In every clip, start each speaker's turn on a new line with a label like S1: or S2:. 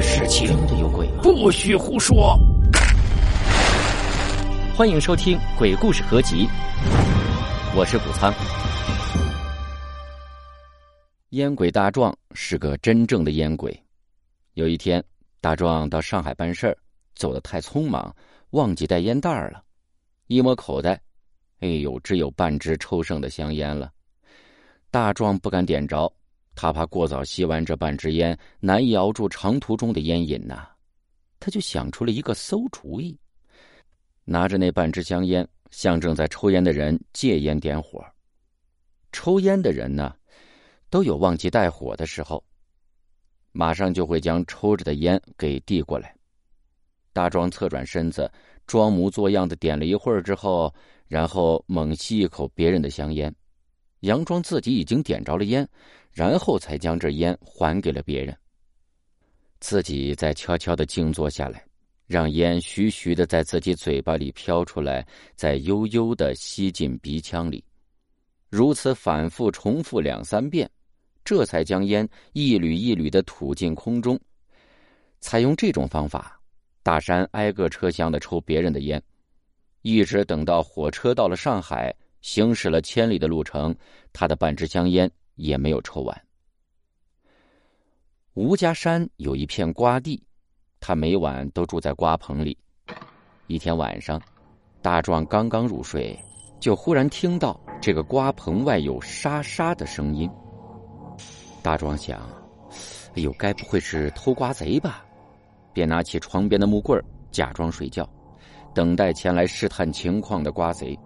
S1: 的事情。
S2: 真的有鬼吗？
S1: 不许胡说！
S2: 欢迎收听《鬼故事合集》，我是谷仓。烟鬼大壮是个真正的烟鬼。有一天，大壮到上海办事儿，走得太匆忙，忘记带烟袋了。一摸口袋，哎呦，只有半支抽剩的香烟了。大壮不敢点着，他怕过早吸完这半支烟，难以熬住长途中的烟瘾呐。他就想出了一个馊主意，拿着那半支香烟，向正在抽烟的人借烟点火。抽烟的人呢？都有忘记带火的时候，马上就会将抽着的烟给递过来。大壮侧转身子，装模作样的点了一会儿之后，然后猛吸一口别人的香烟，佯装自己已经点着了烟，然后才将这烟还给了别人。自己再悄悄的静坐下来，让烟徐徐的在自己嘴巴里飘出来，再悠悠的吸进鼻腔里，如此反复重复两三遍。这才将烟一缕一缕的吐进空中。采用这种方法，大山挨个车厢的抽别人的烟，一直等到火车到了上海，行驶了千里的路程，他的半支香烟也没有抽完。吴家山有一片瓜地，他每晚都住在瓜棚里。一天晚上，大壮刚刚入睡，就忽然听到这个瓜棚外有沙沙的声音。大壮想：“哎呦，该不会是偷瓜贼吧？”便拿起床边的木棍假装睡觉，等待前来试探情况的瓜贼。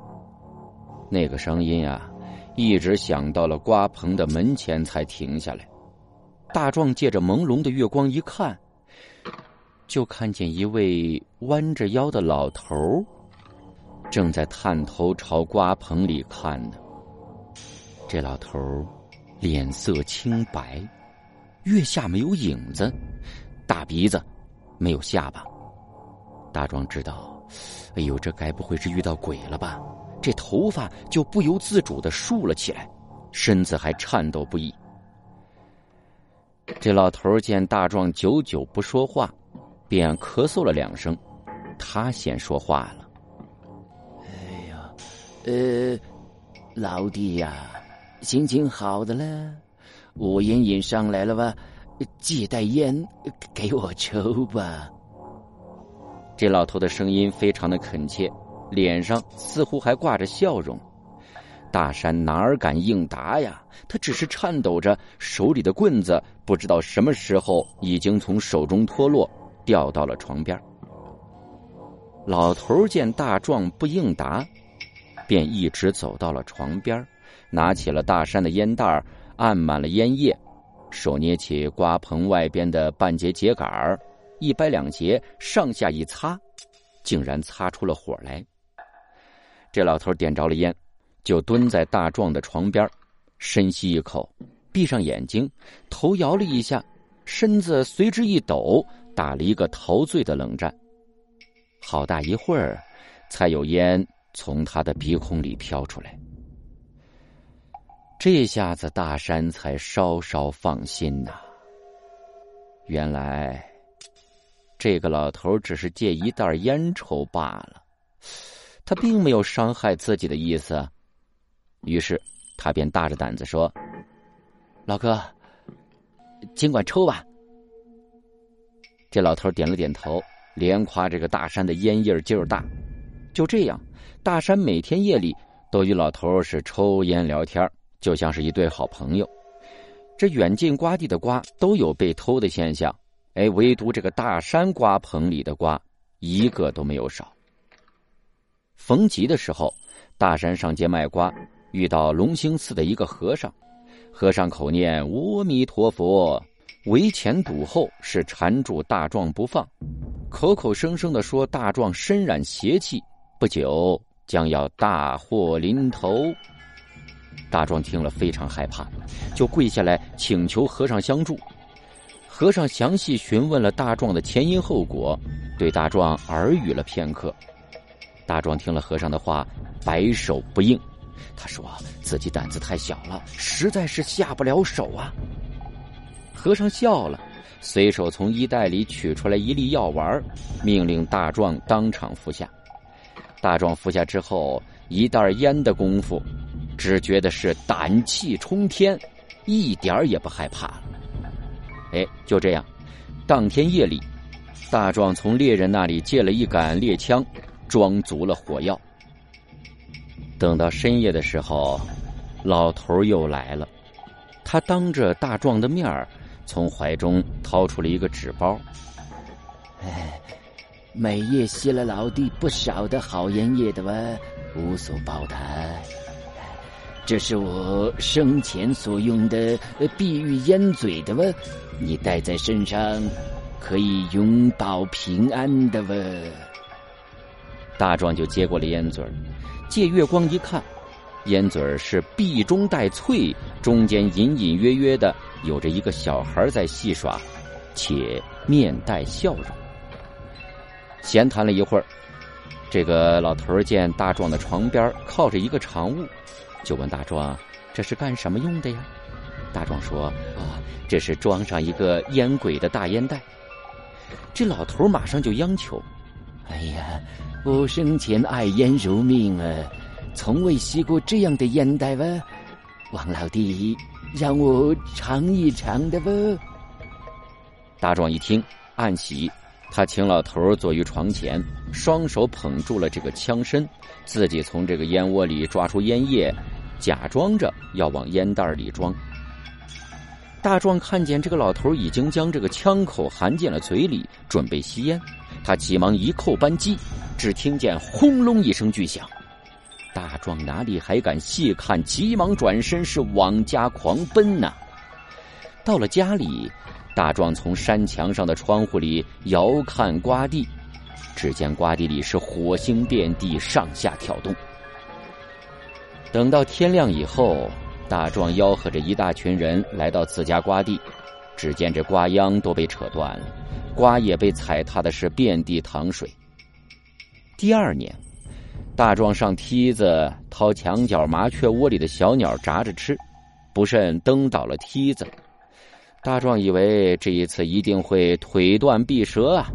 S2: 那个声音啊，一直响到了瓜棚的门前才停下来。大壮借着朦胧的月光一看，就看见一位弯着腰的老头正在探头朝瓜棚里看呢。这老头脸色清白，月下没有影子，大鼻子，没有下巴。大壮知道，哎呦，这该不会是遇到鬼了吧？这头发就不由自主的竖了起来，身子还颤抖不已。这老头见大壮久久不说话，便咳嗽了两声，他先说话了：“
S3: 哎呀，呃，老弟呀。”心情好的了，我烟瘾上来了吧？借袋烟给我抽吧。
S2: 这老头的声音非常的恳切，脸上似乎还挂着笑容。大山哪敢应答呀？他只是颤抖着，手里的棍子不知道什么时候已经从手中脱落，掉到了床边。老头见大壮不应答，便一直走到了床边。拿起了大山的烟袋按满了烟叶，手捏起瓜棚外边的半截秸秆，一掰两截，上下一擦，竟然擦出了火来。这老头点着了烟，就蹲在大壮的床边，深吸一口，闭上眼睛，头摇了一下，身子随之一抖，打了一个陶醉的冷战。好大一会儿，才有烟从他的鼻孔里飘出来。这下子大山才稍稍放心呐。原来，这个老头只是借一袋烟抽罢了，他并没有伤害自己的意思。于是，他便大着胆子说：“老哥，尽管抽吧。”这老头点了点头，连夸这个大山的烟叶劲儿大。就这样，大山每天夜里都与老头是抽烟聊天就像是一对好朋友，这远近瓜地的瓜都有被偷的现象，哎，唯独这个大山瓜棚里的瓜一个都没有少。逢集的时候，大山上街卖瓜，遇到龙兴寺的一个和尚，和尚口念阿弥陀佛，围前堵后，是缠住大壮不放，口口声声的说大壮身染邪气，不久将要大祸临头。大壮听了非常害怕，就跪下来请求和尚相助。和尚详细询问了大壮的前因后果，对大壮耳语了片刻。大壮听了和尚的话，摆手不应。他说自己胆子太小了，实在是下不了手啊。和尚笑了，随手从衣袋里取出来一粒药丸，命令大壮当场服下。大壮服下之后，一袋烟的功夫，只觉得是胆气冲天，一点也不害怕了。哎，就这样，当天夜里，大壮从猎人那里借了一杆猎枪，装足了火药。等到深夜的时候，老头又来了。他当着大壮的面，从怀中掏出了一个纸包。
S3: 哎，每夜吸了老弟不少的好烟叶的哇，无所报答。这是我生前所用的碧玉烟嘴的哇，你带在身上，可以永保平安的哇。
S2: 大壮就接过了烟嘴借月光一看。烟嘴是壁中带翠，中间隐隐约约的有着一个小孩在戏耍，且面带笑容。闲谈了一会儿，这个老头见大壮的床边靠着一个长物，就问大壮：“这是干什么用的呀？”大壮说：“啊，这是装上一个烟鬼的大烟袋。”这老头马上就央求：“
S3: 哎呀，我生前爱烟如命啊！”从未吸过这样的烟袋吧，王老弟，让我尝一尝的吧。
S2: 大壮一听，暗喜，他请老头坐于床前，双手捧住了这个枪身，自己从这个烟窝里抓出烟叶，假装着要往烟袋里装。大壮看见这个老头已经将这个枪口含进了嘴里，准备吸烟，他急忙一扣扳机，只听见轰隆一声巨响。大壮哪里还敢细看，急忙转身是往家狂奔呐！到了家里，大壮从山墙上的窗户里遥看瓜地，只见瓜地里是火星遍地，上下跳动。等到天亮以后，大壮吆喝着一大群人来到自家瓜地，只见这瓜秧都被扯断了，瓜也被踩踏的是遍地淌水。第二年。大壮上梯子掏墙角麻雀窝里的小鸟炸着吃，不慎蹬倒了梯子。大壮以为这一次一定会腿断臂折啊，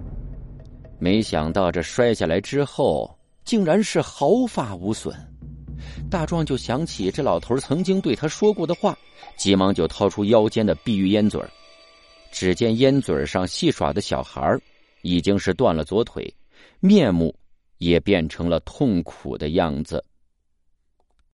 S2: 没想到这摔下来之后竟然是毫发无损。大壮就想起这老头曾经对他说过的话，急忙就掏出腰间的碧玉烟嘴只见烟嘴上戏耍的小孩已经是断了左腿，面目。也变成了痛苦的样子。